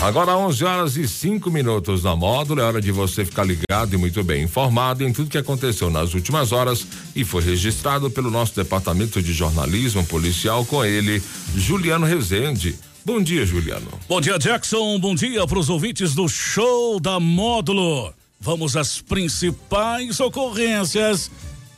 Agora 11 horas e 5 minutos na módulo, é hora de você ficar ligado e muito bem informado em tudo que aconteceu nas últimas horas e foi registrado pelo nosso departamento de jornalismo policial com ele, Juliano Rezende. Bom dia, Juliano. Bom dia, Jackson. Bom dia para os ouvintes do show da módulo. Vamos às principais ocorrências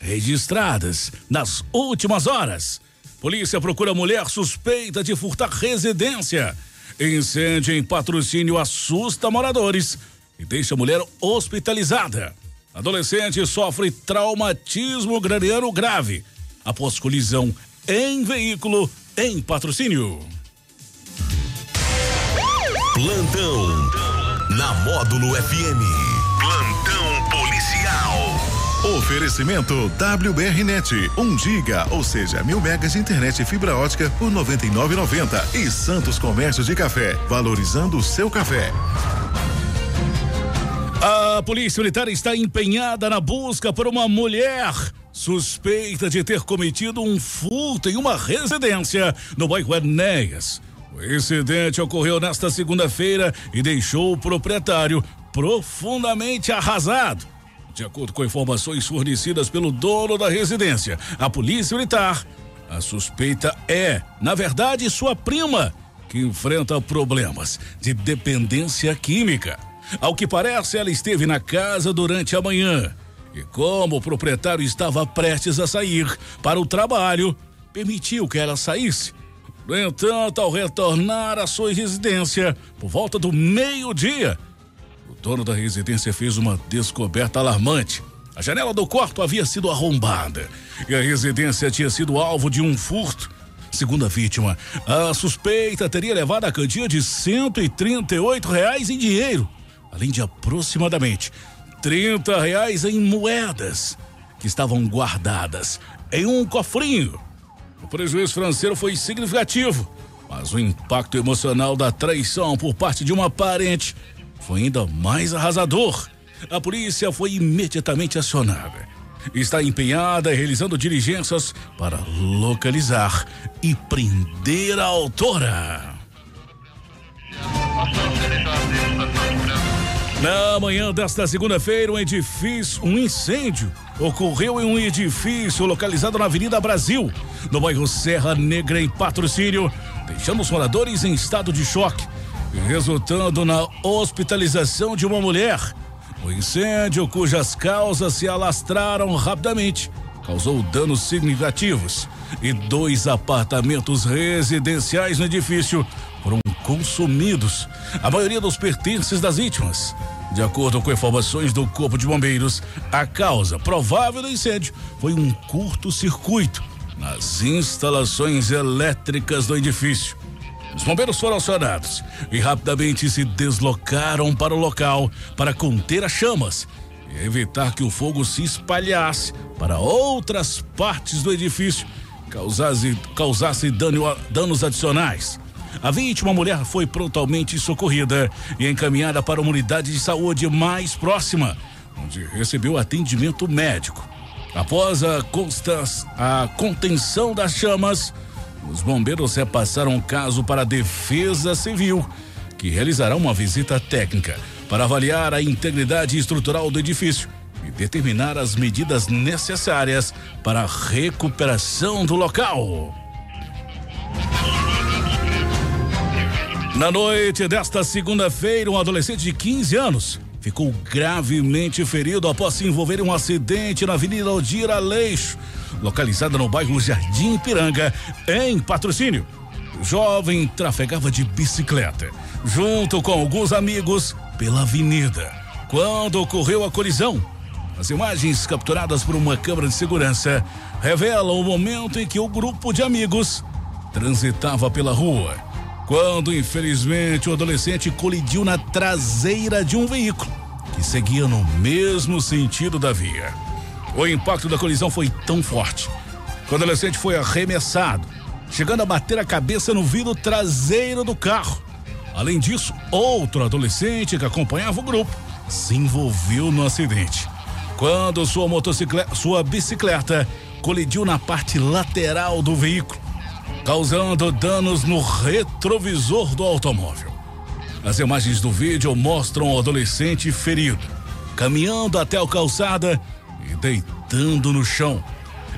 registradas nas últimas horas. Polícia procura mulher suspeita de furtar residência. Incêndio em patrocínio assusta moradores e deixa mulher hospitalizada. Adolescente sofre traumatismo craniano grave após colisão em veículo em patrocínio. Plantão na Módulo FM. Plantão policial. Oferecimento WBRnet, 1 um giga, ou seja, mil megas de internet e fibra ótica por 99,90 e Santos Comércio de Café, valorizando o seu café. A polícia militar está empenhada na busca por uma mulher suspeita de ter cometido um furto em uma residência no bairro Enéas. O incidente ocorreu nesta segunda-feira e deixou o proprietário profundamente arrasado. De acordo com informações fornecidas pelo dono da residência, a polícia militar, a suspeita é, na verdade, sua prima, que enfrenta problemas de dependência química. Ao que parece, ela esteve na casa durante a manhã. E como o proprietário estava prestes a sair para o trabalho, permitiu que ela saísse no entanto, ao retornar à sua residência por volta do meio-dia, dono da residência fez uma descoberta alarmante. A janela do quarto havia sido arrombada e a residência tinha sido alvo de um furto. Segundo a vítima, a suspeita teria levado a quantia de 138 reais em dinheiro, além de aproximadamente 30 reais em moedas que estavam guardadas em um cofrinho o prejuízo financeiro foi significativo, mas o impacto emocional da traição por parte de uma parente foi ainda mais arrasador. A polícia foi imediatamente acionada. Está empenhada realizando diligências para localizar e prender a autora. Na manhã desta segunda-feira, um edifício, um incêndio ocorreu em um edifício localizado na Avenida Brasil, no bairro Serra Negra, em patrocínio, deixando os moradores em estado de choque, resultando na hospitalização de uma mulher. O incêndio, cujas causas se alastraram rapidamente, causou danos significativos e dois apartamentos residenciais no edifício foram consumidos. A maioria dos pertences das vítimas. De acordo com informações do Corpo de Bombeiros, a causa provável do incêndio foi um curto-circuito nas instalações elétricas do edifício. Os bombeiros foram acionados e rapidamente se deslocaram para o local para conter as chamas e evitar que o fogo se espalhasse para outras partes do edifício, causasse, causasse dano, danos adicionais. A vítima, mulher, foi prontamente socorrida e encaminhada para uma unidade de saúde mais próxima, onde recebeu atendimento médico. Após a, a contenção das chamas, os bombeiros repassaram o caso para a Defesa Civil, que realizará uma visita técnica para avaliar a integridade estrutural do edifício e determinar as medidas necessárias para a recuperação do local. Na noite desta segunda-feira, um adolescente de 15 anos ficou gravemente ferido após se envolver em um acidente na Avenida Aldir Aleixo, localizada no bairro Jardim Piranga, em patrocínio. O jovem trafegava de bicicleta, junto com alguns amigos, pela avenida. Quando ocorreu a colisão, as imagens capturadas por uma câmera de segurança revelam o momento em que o grupo de amigos transitava pela rua quando infelizmente o adolescente colidiu na traseira de um veículo que seguia no mesmo sentido da via. O impacto da colisão foi tão forte que o adolescente foi arremessado, chegando a bater a cabeça no vidro traseiro do carro. Além disso, outro adolescente que acompanhava o grupo se envolveu no acidente. Quando sua motocicleta, sua bicicleta colidiu na parte lateral do veículo causando danos no retrovisor do automóvel. As imagens do vídeo mostram o adolescente ferido, caminhando até a calçada e deitando no chão,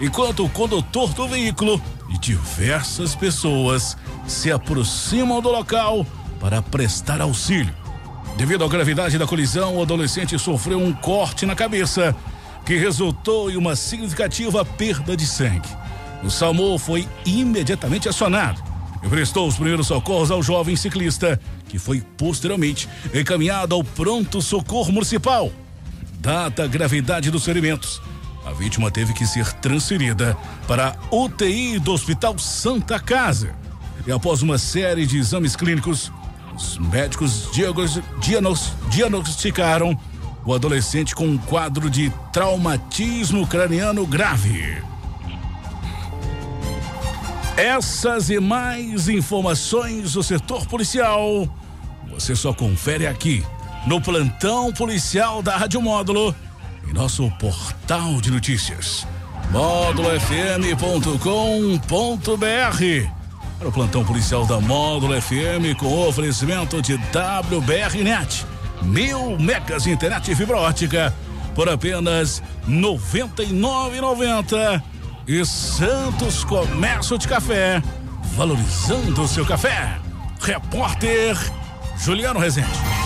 enquanto o condutor do veículo e diversas pessoas se aproximam do local para prestar auxílio. Devido à gravidade da colisão, o adolescente sofreu um corte na cabeça, que resultou em uma significativa perda de sangue. O SAMU foi imediatamente acionado e prestou os primeiros socorros ao jovem ciclista, que foi posteriormente encaminhado ao pronto socorro municipal. A gravidade dos ferimentos, a vítima teve que ser transferida para a UTI do Hospital Santa Casa. E após uma série de exames clínicos, os médicos diagnosticaram o adolescente com um quadro de traumatismo craniano grave. Essas e mais informações do setor policial você só confere aqui no plantão policial da Rádio Módulo em nosso portal de notícias módulofm.com.br para o plantão policial da Módulo FM com oferecimento de WBRnet. Mil megas internet e fibra ótica por apenas R$ 99,90. E Santos Comércio de Café, valorizando o seu café. Repórter Juliano Rezende.